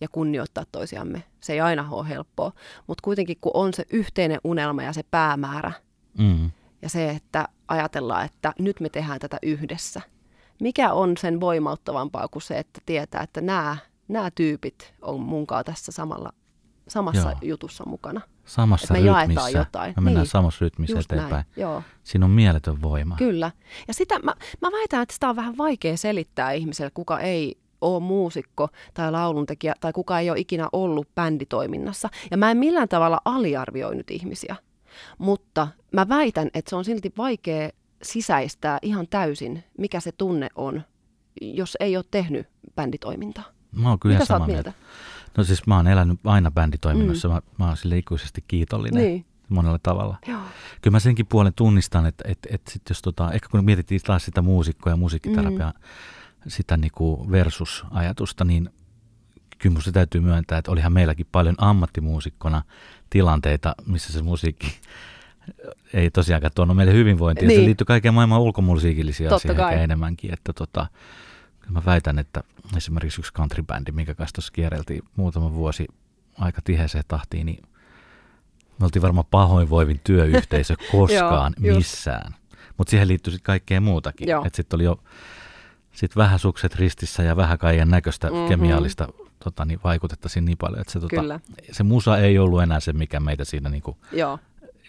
ja kunnioittaa toisiamme. Se ei aina ole helppoa, mutta kuitenkin kun on se yhteinen unelma ja se päämäärä mm. ja se, että ajatellaan, että nyt me tehdään tätä yhdessä. Mikä on sen voimauttavampaa kuin se, että tietää, että nämä nämä tyypit on munkaan tässä samalla, samassa Joo. jutussa mukana. Samassa me rytmissä. jotain. Me mennään niin. samassa rytmissä Just eteenpäin. Näin. Joo. Siinä on mieletön voima. Kyllä. Ja sitä, mä, mä väitän, että sitä on vähän vaikea selittää ihmiselle, kuka ei ole muusikko tai lauluntekijä tai kuka ei ole ikinä ollut bänditoiminnassa. Ja mä en millään tavalla aliarvioinut ihmisiä. Mutta mä väitän, että se on silti vaikea sisäistää ihan täysin, mikä se tunne on, jos ei ole tehnyt bänditoimintaa. Mä oon kyllä Mitä samaa mieltä? mieltä? No siis mä oon elänyt aina bänditoiminnassa, mm. mä, mä oon sille ikuisesti kiitollinen. Niin monella tavalla. Joo. Kyllä mä senkin puolen tunnistan, että, että, että sit jos tota, ehkä kun mietittiin taas sitä muusikkoa ja musiikkiterapiaa, mm. Sitä niinku versus-ajatusta, niin kyllä musta täytyy myöntää, että olihan meilläkin paljon ammattimuusikkona tilanteita, missä se musiikki ei tosiaankaan tuonut meille hyvinvointia. Niin. Se liittyy kaiken maailman ulkomusiikillisia asioita enemmänkin. Että tota, Mä väitän, että esimerkiksi yksi countrybändi, minkä kanssa tuossa kierreltiin muutama vuosi aika tiheeseen tahtiin, niin me oltiin varmaan pahoinvoivin työyhteisö koskaan missään. Mutta siihen liittyy sitten kaikkea muutakin. Että sitten oli jo sit vähän sukset ristissä ja vähän kaiken näköistä mm-hmm. kemiallista tota, niin vaikutetta siinä niin paljon, että se, tota, se musa ei ollut enää se, mikä meitä siinä niinku, Joo.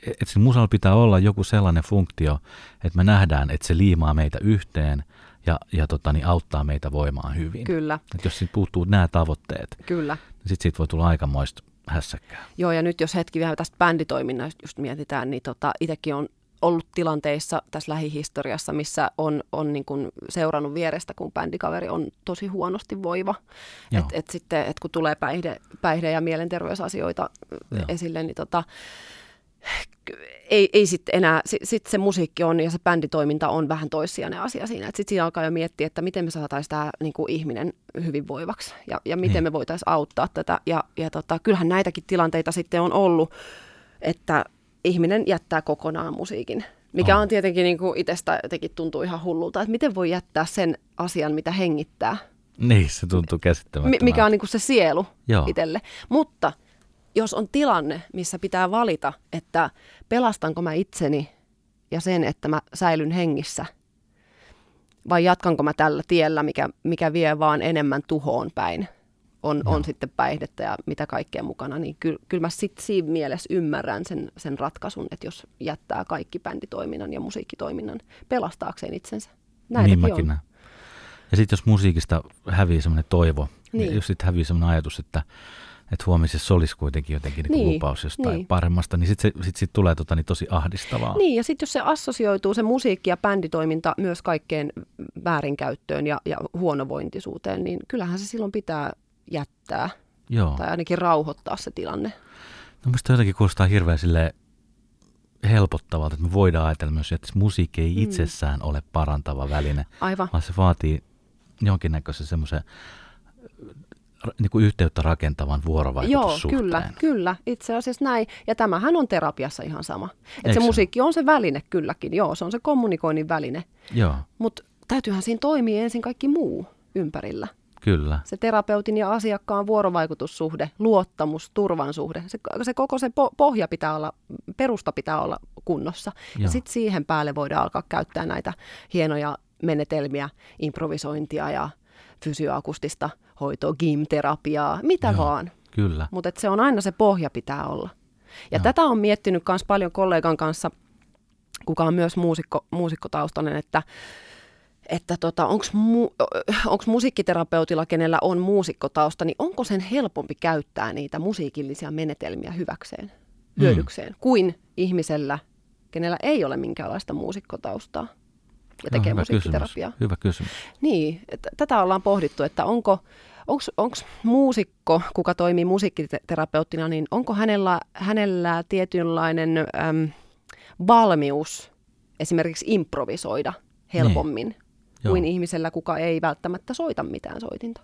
Että siinä musalla pitää olla joku sellainen funktio, että me nähdään, että se liimaa meitä yhteen – ja, ja tota, niin auttaa meitä voimaan hyvin. Kyllä. Et jos siitä puuttuu nämä tavoitteet, Kyllä. niin sitten siitä voi tulla aikamoista hässäkkää. Joo, ja nyt jos hetki vielä tästä bänditoiminnasta just mietitään, niin tota, itsekin on ollut tilanteissa tässä lähihistoriassa, missä on, on niin kuin seurannut vierestä, kun bändikaveri on tosi huonosti voiva. Että et sitten, et kun tulee päihde, päihde- ja mielenterveysasioita Joo. esille, niin tota, ei, ei sitten enää, sitten sit se musiikki on ja se bänditoiminta on vähän toissijainen asia siinä. Sitten siinä alkaa jo miettiä, että miten me saataisiin tämä niin kuin ihminen hyvinvoivaksi ja, ja miten niin. me voitaisiin auttaa tätä. Ja, ja tota, kyllähän näitäkin tilanteita sitten on ollut, että ihminen jättää kokonaan musiikin. Mikä on tietenkin niin kuin itsestä jotenkin tuntuu ihan hullulta, että miten voi jättää sen asian, mitä hengittää. Niin, se tuntuu käsittämättömältä. Mikä on niin kuin se sielu Joo. itselle. Mutta jos on tilanne, missä pitää valita, että pelastanko mä itseni ja sen, että mä säilyn hengissä, vai jatkanko mä tällä tiellä, mikä, mikä vie vaan enemmän tuhoon päin, on, on sitten päihdettä ja mitä kaikkea mukana, niin kyllä, kyllä mä sitten siinä mielessä ymmärrän sen, sen ratkaisun, että jos jättää kaikki bänditoiminnan ja musiikkitoiminnan pelastaakseen itsensä. Näin niin on. Ja sitten jos musiikista hävii semmoinen toivo, niin. jos sitten hävii semmoinen ajatus, että että huomisessa olisi kuitenkin jotenkin niin niin, lupaus jostain niin. paremmasta, niin sitten sit, sit tulee tota, niin tosi ahdistavaa. Niin, ja sitten jos se assosioituu se musiikki- ja bänditoiminta myös kaikkeen väärinkäyttöön ja, ja huonovointisuuteen, niin kyllähän se silloin pitää jättää. Joo. Tai ainakin rauhoittaa se tilanne. No minusta jotenkin kuulostaa hirveän sille helpottavalta, että me voidaan ajatella myös, että musiikki ei mm. itsessään ole parantava väline, Aivan. vaan se vaatii jonkinnäköisen semmoisen niin kuin yhteyttä rakentavan vuorovaikutussuhteen. Joo, kyllä, kyllä. Itse asiassa näin. Ja tämähän on terapiassa ihan sama. Että se musiikki on se väline kylläkin. Joo, se on se kommunikoinnin väline. Joo. Mutta täytyyhän siinä toimia ensin kaikki muu ympärillä. Kyllä. Se terapeutin ja asiakkaan vuorovaikutussuhde, luottamus, turvan suhde, se, se koko se po- pohja pitää olla, perusta pitää olla kunnossa. Joo. Ja sitten siihen päälle voidaan alkaa käyttää näitä hienoja menetelmiä, improvisointia ja fysioakustista hoitoa, gym-terapiaa, mitä Joo, vaan. Kyllä. Mutta se on aina se pohja pitää olla. Ja Joo. tätä on miettinyt myös paljon kollegan kanssa, kuka on myös muusikko, muusikkotaustainen, että että tota, onko mu, musiikkiterapeutilla, kenellä on muusikkotausta, niin onko sen helpompi käyttää niitä musiikillisia menetelmiä hyväkseen, mm. hyödykseen, kuin ihmisellä, kenellä ei ole minkäänlaista muusikkotaustaa ja tekee no, hyvä musiikkiterapiaa. Kysymys. Hyvä kysymys. Niin, että tätä ollaan pohdittu, että onko, onko muusikko, kuka toimii musiikkiterapeuttina, niin onko hänellä, hänellä tietynlainen äm, valmius esimerkiksi improvisoida helpommin niin. Kuin Joo. ihmisellä, kuka ei välttämättä soita mitään soitinta.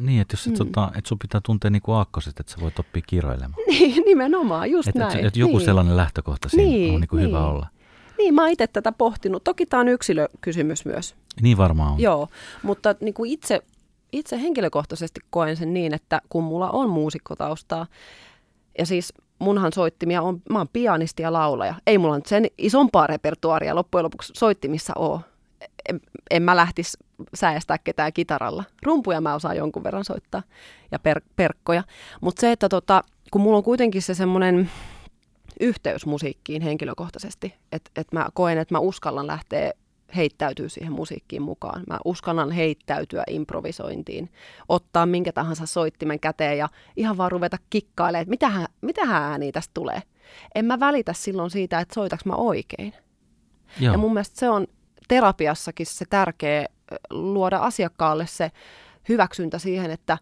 Niin, että jos et, mm. tota, et sun pitää tuntea niin kuin aakkoset, että sä voit oppia kiroilemaan. Niin, nimenomaan, just et, näin. Et, et joku niin. sellainen lähtökohta siinä niin, on niin kuin niin. hyvä olla. Niin, mä itse tätä pohtinut. Toki tämä on yksilökysymys myös. Niin varmaan on. Joo, mutta niin kuin itse, itse henkilökohtaisesti koen sen niin, että kun mulla on muusikkotaustaa, ja siis munhan soittimia on, mä oon pianisti ja laulaja. Ei mulla nyt sen isompaa repertuaria loppujen lopuksi soittimissa ole. En, en mä lähtisi säästää ketään kitaralla. Rumpuja mä osaan jonkun verran soittaa ja per, perkkoja. Mutta se, että tota, kun mulla on kuitenkin se semmoinen yhteys musiikkiin henkilökohtaisesti. Että et mä koen, että mä uskallan lähteä heittäytyä siihen musiikkiin mukaan. Mä uskallan heittäytyä improvisointiin, ottaa minkä tahansa soittimen käteen ja ihan vaan ruveta kikkailemaan, että mitähän, mitähän ääniä tästä tulee. En mä välitä silloin siitä, että soitaks mä oikein. Joo. Ja mun mielestä se on terapiassakin se tärkeä luoda asiakkaalle se hyväksyntä siihen, että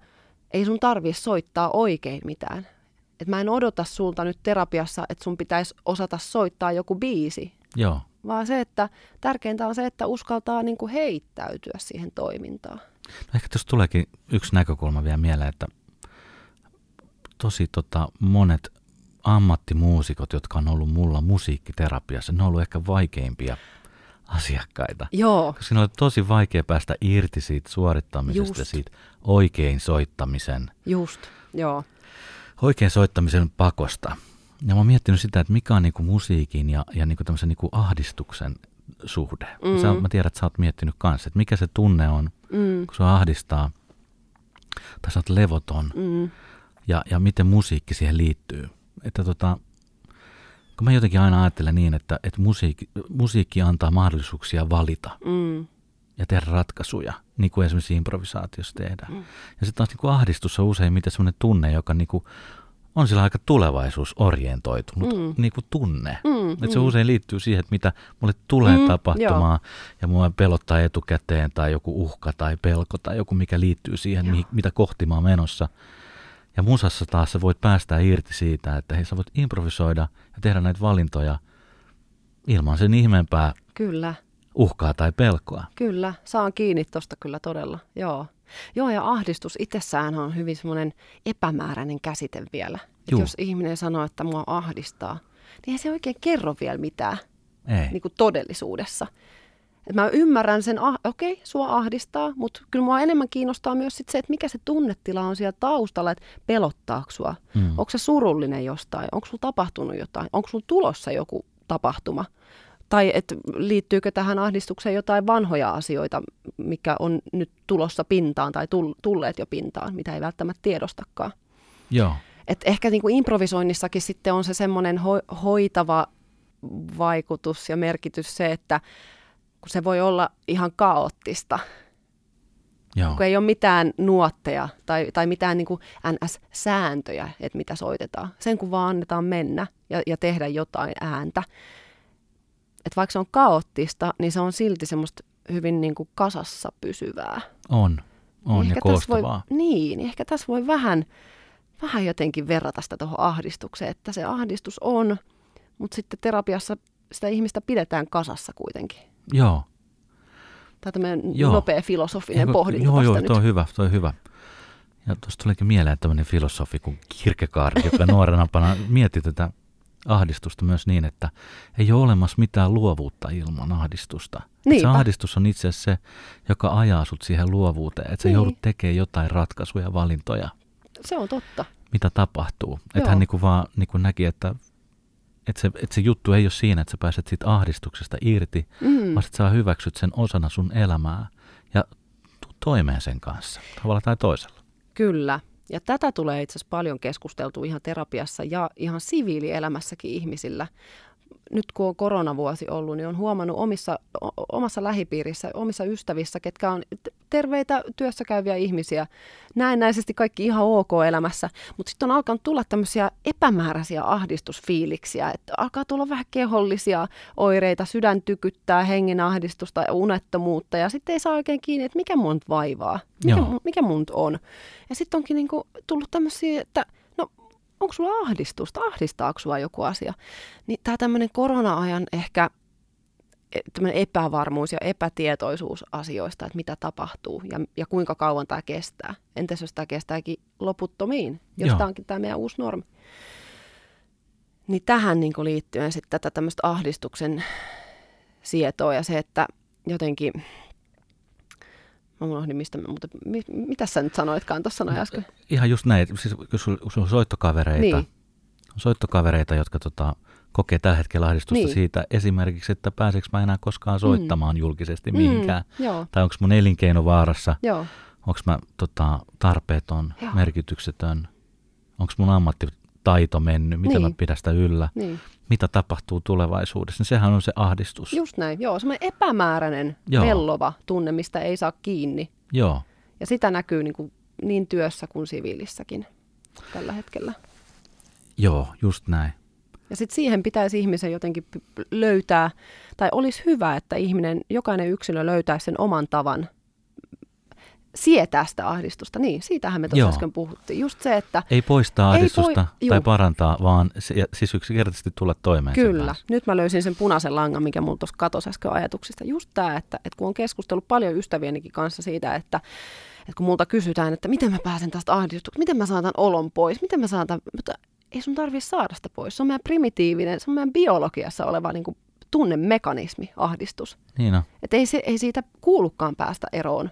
ei sun tarvii soittaa oikein mitään, että mä en odota sulta nyt terapiassa, että sun pitäisi osata soittaa joku biisi. Joo. Vaan se, että tärkeintä on se, että uskaltaa niin kuin heittäytyä siihen toimintaan. No ehkä tuossa tuleekin yksi näkökulma vielä mieleen, että tosi tota, monet ammattimuusikot, jotka on ollut mulla musiikkiterapiassa, ne on ollut ehkä vaikeimpia asiakkaita. Joo. Koska siinä on tosi vaikea päästä irti siitä suorittamisesta ja siitä oikein soittamisen. Just, joo oikein soittamisen pakosta. Ja mä oon miettinyt sitä, että mikä on niinku musiikin ja, ja niinku tämmöisen niinku ahdistuksen suhde. Mm. Sä, mä tiedän, että sä oot miettinyt kanssa, että mikä se tunne on, mm. kun sua ahdistaa tai sä oot levoton mm. ja, ja miten musiikki siihen liittyy. Että tota, kun mä jotenkin aina ajattelen niin, että, että musiikki, musiikki antaa mahdollisuuksia valita. Mm. ja tehdä ratkaisuja, niin kuin esimerkiksi improvisaatiossa tehdään. Mm. Ja sitten taas niin kuin ahdistus on useimmiten sellainen tunne, joka niin kuin on sillä aika tulevaisuusorientoitunut mm. niin kuin tunne. Mm, että se mm. usein liittyy siihen, että mitä mulle tulee mm, tapahtumaan joo. ja mua pelottaa etukäteen tai joku uhka tai pelko tai joku, mikä liittyy siihen, mi- mitä kohti mä oon menossa. Ja musassa taas sä voit päästä irti siitä, että hei, sä voit improvisoida ja tehdä näitä valintoja ilman sen ihmeempää kyllä. uhkaa tai pelkoa. Kyllä, saan kiinni tuosta kyllä todella, joo. Joo, ja ahdistus itsessään on hyvin semmoinen epämääräinen käsite vielä. Jos ihminen sanoo, että mua ahdistaa, niin ei se oikein kerro vielä mitään ei. Niin kuin todellisuudessa. Et mä ymmärrän sen, ah, okei, okay, sua ahdistaa, mutta kyllä mua enemmän kiinnostaa myös sit se, että mikä se tunnetila on siellä taustalla, että pelottaako sua, mm. onko se surullinen jostain, onko sulla tapahtunut jotain, onko sulla tulossa joku tapahtuma – tai että liittyykö tähän ahdistukseen jotain vanhoja asioita, mikä on nyt tulossa pintaan tai tulleet jo pintaan, mitä ei välttämättä tiedostakaan. Joo. Et ehkä niin kuin improvisoinnissakin sitten on se semmoinen ho- hoitava vaikutus ja merkitys se, että kun se voi olla ihan kaoottista, Joo. kun ei ole mitään nuotteja tai, tai mitään niin kuin NS-sääntöjä, että mitä soitetaan. Sen kun vaan annetaan mennä ja, ja tehdä jotain ääntä, että vaikka se on kaoottista, niin se on silti semmoista hyvin niin kuin kasassa pysyvää. On, on niin ja koostavaa. Voi, niin, niin, ehkä tässä voi vähän, vähän jotenkin verrata sitä tuohon ahdistukseen, että se ahdistus on, mutta sitten terapiassa sitä ihmistä pidetään kasassa kuitenkin. Joo. Tämä tämmöinen joo. nopea filosofinen Eikö, pohdinta Joo, joo, nyt. toi on hyvä, toi on hyvä. Ja tuosta tulikin mieleen tämmöinen filosofi kuin Kierkegaard, joka nuorena mietti tätä ahdistusta myös niin, että ei ole olemassa mitään luovuutta ilman ahdistusta. Se ahdistus on itse asiassa se, joka ajaa sut siihen luovuuteen, että niin. sä joudut tekemään jotain ratkaisuja, valintoja. Se on totta. Mitä tapahtuu. Että hän niinku vaan niinku näki, että että se, että se juttu ei ole siinä, että sä pääset siitä ahdistuksesta irti, mm. vaan että sä hyväksyt sen osana sun elämää ja toimeen sen kanssa, tavalla tai toisella. Kyllä. Ja tätä tulee itse asiassa paljon keskusteltu ihan terapiassa ja ihan siviilielämässäkin ihmisillä. Nyt kun on koronavuosi ollut, niin on huomannut omissa, omassa lähipiirissä, omissa ystävissä, ketkä on terveitä työssä käyviä ihmisiä, näennäisesti kaikki ihan ok elämässä, mutta sitten on alkanut tulla tämmöisiä epämääräisiä ahdistusfiiliksiä, että alkaa tulla vähän kehollisia oireita, sydän tykyttää, hengen ahdistusta ja unettomuutta, ja sitten ei saa oikein kiinni, että mikä mun vaivaa, mikä, mikä mun on. Ja sitten onkin niinku tullut tämmöisiä, että no onko sulla ahdistusta, ahdistaako sua joku asia. Niin tämä tämmöinen korona-ajan ehkä epävarmuus ja epätietoisuus asioista, että mitä tapahtuu ja, ja kuinka kauan tämä kestää. Entäs jos tämä kestääkin loputtomiin, jos tämä onkin tämä meidän uusi normi. Niin tähän niin liittyen sitten tätä tämmöistä ahdistuksen sietoa ja se, että jotenkin, mä unohdin mistä, mutta mit, mitä sä nyt sanoitkaan tuossa noin äsken? Ihan just näin, siis jos sulla on soittokavereita, niin. soittokavereita, jotka tota, kokee tällä hetkellä ahdistusta niin. siitä esimerkiksi, että pääseekö mä enää koskaan mm. soittamaan mm. julkisesti mihinkään. Mm, joo. tai onko mun elinkeino vaarassa, onko mä tota, tarpeeton, joo. merkityksetön, onko mun ammattitaito mennyt, miten niin. mä pidän sitä yllä, niin. mitä tapahtuu tulevaisuudessa. Niin sehän on se ahdistus. Just näin, joo, semmoinen epämääräinen, joo. vellova tunne, mistä ei saa kiinni. Joo. Ja sitä näkyy niin, kuin, niin työssä kuin siviilissäkin tällä hetkellä. Joo, just näin. Ja sitten siihen pitäisi ihmisen jotenkin löytää, tai olisi hyvä, että ihminen, jokainen yksilö löytäisi sen oman tavan sietää sitä ahdistusta. Niin, siitähän me tuossa äsken puhuttiin. Just se, että... Ei poistaa ahdistusta ei poi- tai parantaa, vaan se, siis yksinkertaisesti tulla toimeen Kyllä. Nyt mä löysin sen punaisen langan, mikä mulla tuossa katosi äsken ajatuksista. Just tämä, että, että kun on keskustellut paljon ystävienikin kanssa siitä, että, että kun multa kysytään, että miten mä pääsen tästä ahdistuksesta, miten mä saatan olon pois, miten mä saatan... Mutta ei sun tarvitse saada sitä pois. Se on meidän primitiivinen, se on meidän biologiassa oleva niin kuin, tunnemekanismi, ahdistus. Niin on. Et ei, se, ei siitä kuulukaan päästä eroon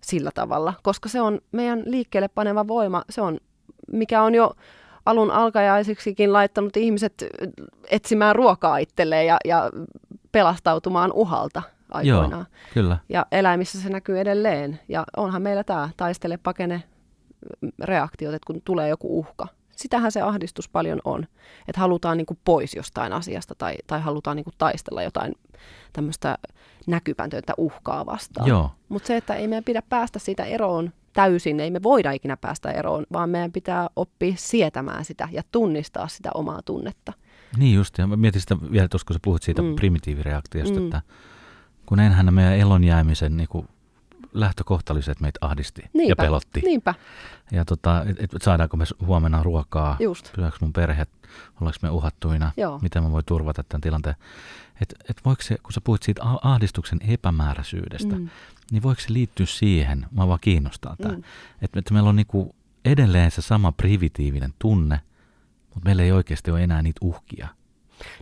sillä tavalla, koska se on meidän liikkeelle paneva voima, se on, mikä on jo alun alkajaisiksikin laittanut ihmiset etsimään ruokaa itselleen ja, ja pelastautumaan uhalta aikoinaan. Joo, kyllä. Ja eläimissä se näkyy edelleen. Ja onhan meillä tämä taistele pakene reaktiot, että kun tulee joku uhka, Sitähän se ahdistus paljon on, että halutaan niin kuin pois jostain asiasta tai, tai halutaan niin kuin taistella jotain tämmöistä näkymätöntä uhkaa vastaan. Mutta se, että ei meidän pidä päästä siitä eroon täysin, ei me voida ikinä päästä eroon, vaan meidän pitää oppia sietämään sitä ja tunnistaa sitä omaa tunnetta. Niin just, ja mä mietin sitä vielä tuossa, kun sä puhut siitä mm. primitiivireaktiosta, mm. että kun enhän meidän elonjäämisen niin kuin lähtökohtaliset meitä ahdisti niinpä, ja pelotti. Niinpä. Ja tota, et, et saadaanko me huomenna ruokaa, Just. syöks mun perhe, ollaanko me uhattuina, Joo. miten mä voin turvata tämän tilanteen. Et, et voiko se, kun sä puhuit siitä ahdistuksen epämääräisyydestä, mm. niin voiko se liittyä siihen, mä vaan kiinnostaa tämä, mm. että, et meillä on niinku edelleen se sama privitiivinen tunne, mutta meillä ei oikeasti ole enää niitä uhkia.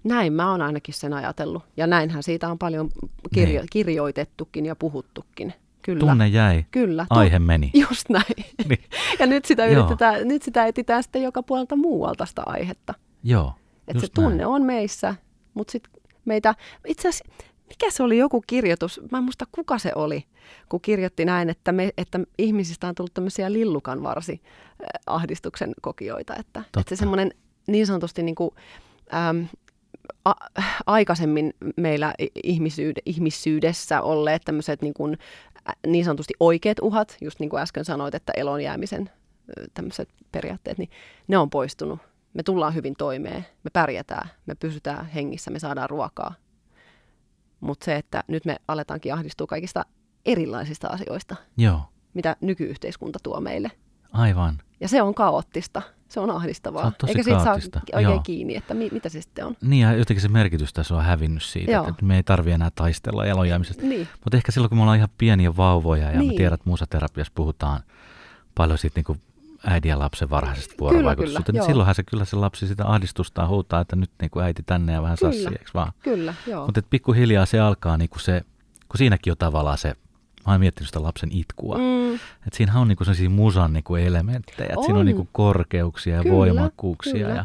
Näin mä oon ainakin sen ajatellut. Ja näinhän siitä on paljon kirjo- niin. kirjoitettukin ja puhuttukin. Kyllä. Tunne jäi, Kyllä. aihe meni. Just näin. niin. Ja nyt sitä, yritetään, nyt sitä etsitään sitten joka puolelta muualta sitä aihetta. Joo, Että se tunne näin. on meissä, mutta sitten meitä, itse asiassa, mikä se oli joku kirjoitus, mä en muista kuka se oli, kun kirjoitti näin, että, me, että ihmisistä on tullut tämmöisiä lillukan varsi äh, ahdistuksen kokijoita, että, että se semmoinen niin sanotusti niin kuin, äm, a, aikaisemmin meillä ihmisyyd, ihmisyydessä olleet tämmöiset niin, kuin, niin sanotusti oikeat uhat, just niin kuin äsken sanoit, että elon jäämisen tämmöiset periaatteet, niin ne on poistunut. Me tullaan hyvin toimeen, me pärjätään, me pysytään hengissä, me saadaan ruokaa. Mutta se, että nyt me aletaankin ahdistua kaikista erilaisista asioista, Joo. mitä nykyyhteiskunta tuo meille. Aivan. Ja se on kaoottista. Se on ahdistavaa. Se on Eikä siitä saa oikein Joo. kiinni, että mi- mitä se sitten on. Niin ja jotenkin se merkitys tässä on hävinnyt siitä, Joo. että me ei tarvi enää taistella elonjäämisestä. Niin. Mutta ehkä silloin, kun me ollaan ihan pieniä vauvoja ja niin. me tiedät, että musaterapiassa puhutaan paljon siitä niin kuin äidin ja lapsen varhaisesta vuorovaikutuksesta, niin silloinhan se kyllä se lapsi sitä ahdistusta huutaa, että nyt niin kuin äiti tänne ja vähän sassi, vaan? Kyllä, joo. Mutta pikkuhiljaa se alkaa niin kuin se, kun siinäkin on tavallaan se mä oon miettinyt sitä lapsen itkua. Mm. Että siinähän on niinku sellaisia musan niinku elementtejä. Että siinä on niinku korkeuksia ja kyllä, voimakkuuksia. Kyllä. Ja,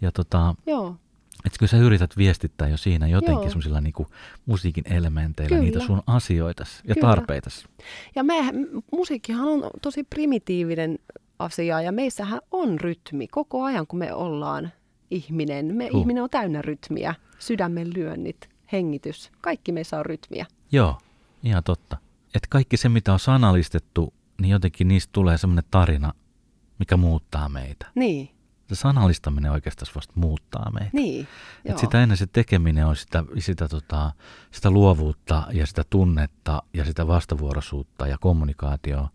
ja tota, Joo. Että kyllä sä yrität viestittää jo siinä jotenkin semmoisilla niinku musiikin elementeillä kyllä. niitä sun asioita ja kyllä. tarpeita. Ja me, musiikkihan on tosi primitiivinen asia ja meissähän on rytmi koko ajan, kun me ollaan ihminen. Me huh. ihminen on täynnä rytmiä, sydämen lyönnit, hengitys, kaikki meissä on rytmiä. Joo, ihan totta että kaikki se, mitä on sanallistettu, niin jotenkin niistä tulee semmoinen tarina, mikä muuttaa meitä. Niin. Se sanallistaminen oikeastaan vasta muuttaa meitä. Niin, Et sitä ennen se tekeminen on sitä, sitä, tota, sitä luovuutta ja sitä tunnetta ja sitä vastavuoroisuutta ja kommunikaatioa.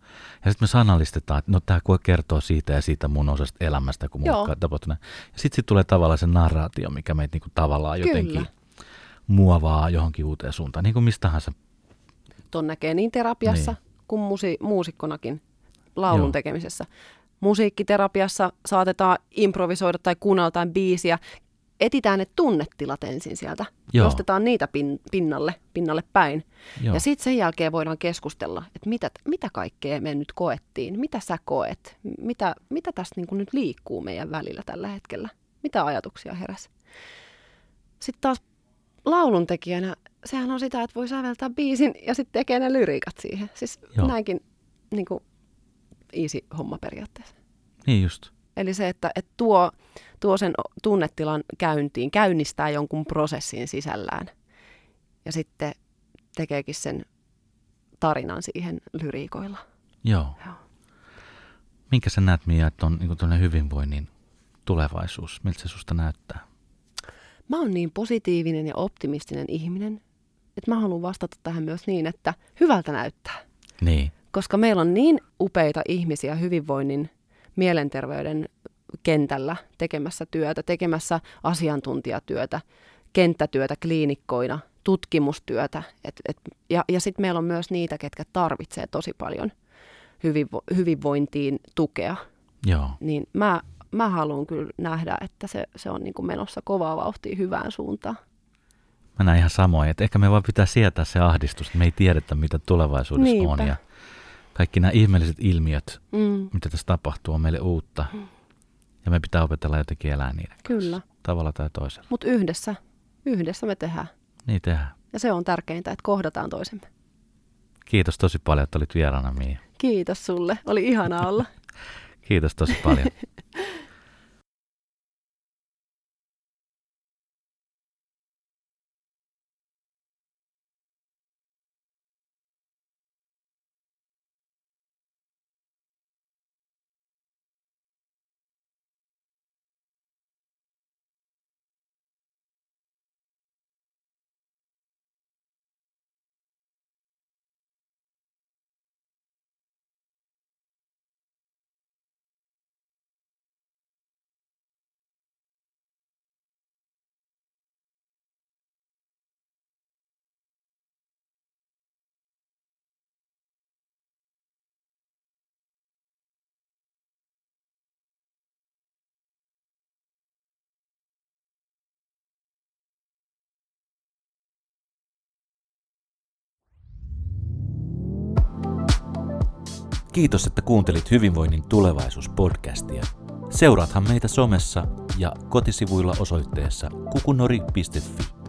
Ja sitten me sanallistetaan, että no tämä kertoo siitä ja siitä mun osasta elämästä, kun mulla tapahtuu Ja sitten sit tulee tavallaan se narraatio, mikä meitä niinku tavallaan jotenkin Kyllä. muovaa johonkin uuteen suuntaan. Niin kuin mistä tahansa ton näkee niin terapiassa niin. kuin musi- muusikkonakin laulun Joo. tekemisessä. Musiikkiterapiassa saatetaan improvisoida tai kuunnella jotain biisiä. Etitään ne tunnetilat ensin sieltä. Joo. Nostetaan niitä pin- pinnalle, pinnalle päin. Joo. Ja sitten sen jälkeen voidaan keskustella, että mitä, mitä kaikkea me nyt koettiin. Mitä sä koet? Mitä, mitä tässä niin nyt liikkuu meidän välillä tällä hetkellä? Mitä ajatuksia heräsi? Sitten taas lauluntekijänä sehän on sitä, että voi säveltää biisin ja sitten tekee ne lyriikat siihen. Siis Joo. näinkin niin kuin, easy homma periaatteessa. Niin just. Eli se, että, että tuo, tuo sen tunnetilan käyntiin, käynnistää jonkun prosessin sisällään ja sitten tekeekin sen tarinan siihen lyriikoilla. Joo. Joo. Minkä sä näet, Mia, että on niin hyvinvoinnin tulevaisuus? Miltä se susta näyttää? Mä oon niin positiivinen ja optimistinen ihminen, että mä haluan vastata tähän myös niin, että hyvältä näyttää. Niin. Koska meillä on niin upeita ihmisiä hyvinvoinnin, mielenterveyden kentällä tekemässä työtä, tekemässä asiantuntijatyötä, kenttätyötä kliinikkoina, tutkimustyötä. Et, et, ja ja sitten meillä on myös niitä, ketkä tarvitsee tosi paljon hyvinvo, hyvinvointiin tukea. Joo. Niin mä, mä haluan kyllä nähdä, että se, se on niin kuin menossa kovaa vauhtia hyvään suuntaan. Mä näen ihan samoin, että ehkä me vaan pitää sietää se ahdistus, että me ei tiedetä, mitä tulevaisuudessa Niinpä. on. Ja kaikki nämä ihmeelliset ilmiöt, mm. mitä tässä tapahtuu, on meille uutta. Mm. Ja me pitää opetella jotenkin elää niiden Kyllä. Kanssa, tavalla tai toisella. Mutta yhdessä, yhdessä me tehdään. Niin tehdään. Ja se on tärkeintä, että kohdataan toisemme. Kiitos tosi paljon, että olit vieraana, Mia. Kiitos sulle. Oli ihana olla. Kiitos tosi paljon. Kiitos, että kuuntelit Hyvinvoinnin tulevaisuus-podcastia. Seuraathan meitä somessa ja kotisivuilla osoitteessa kukunori.fi.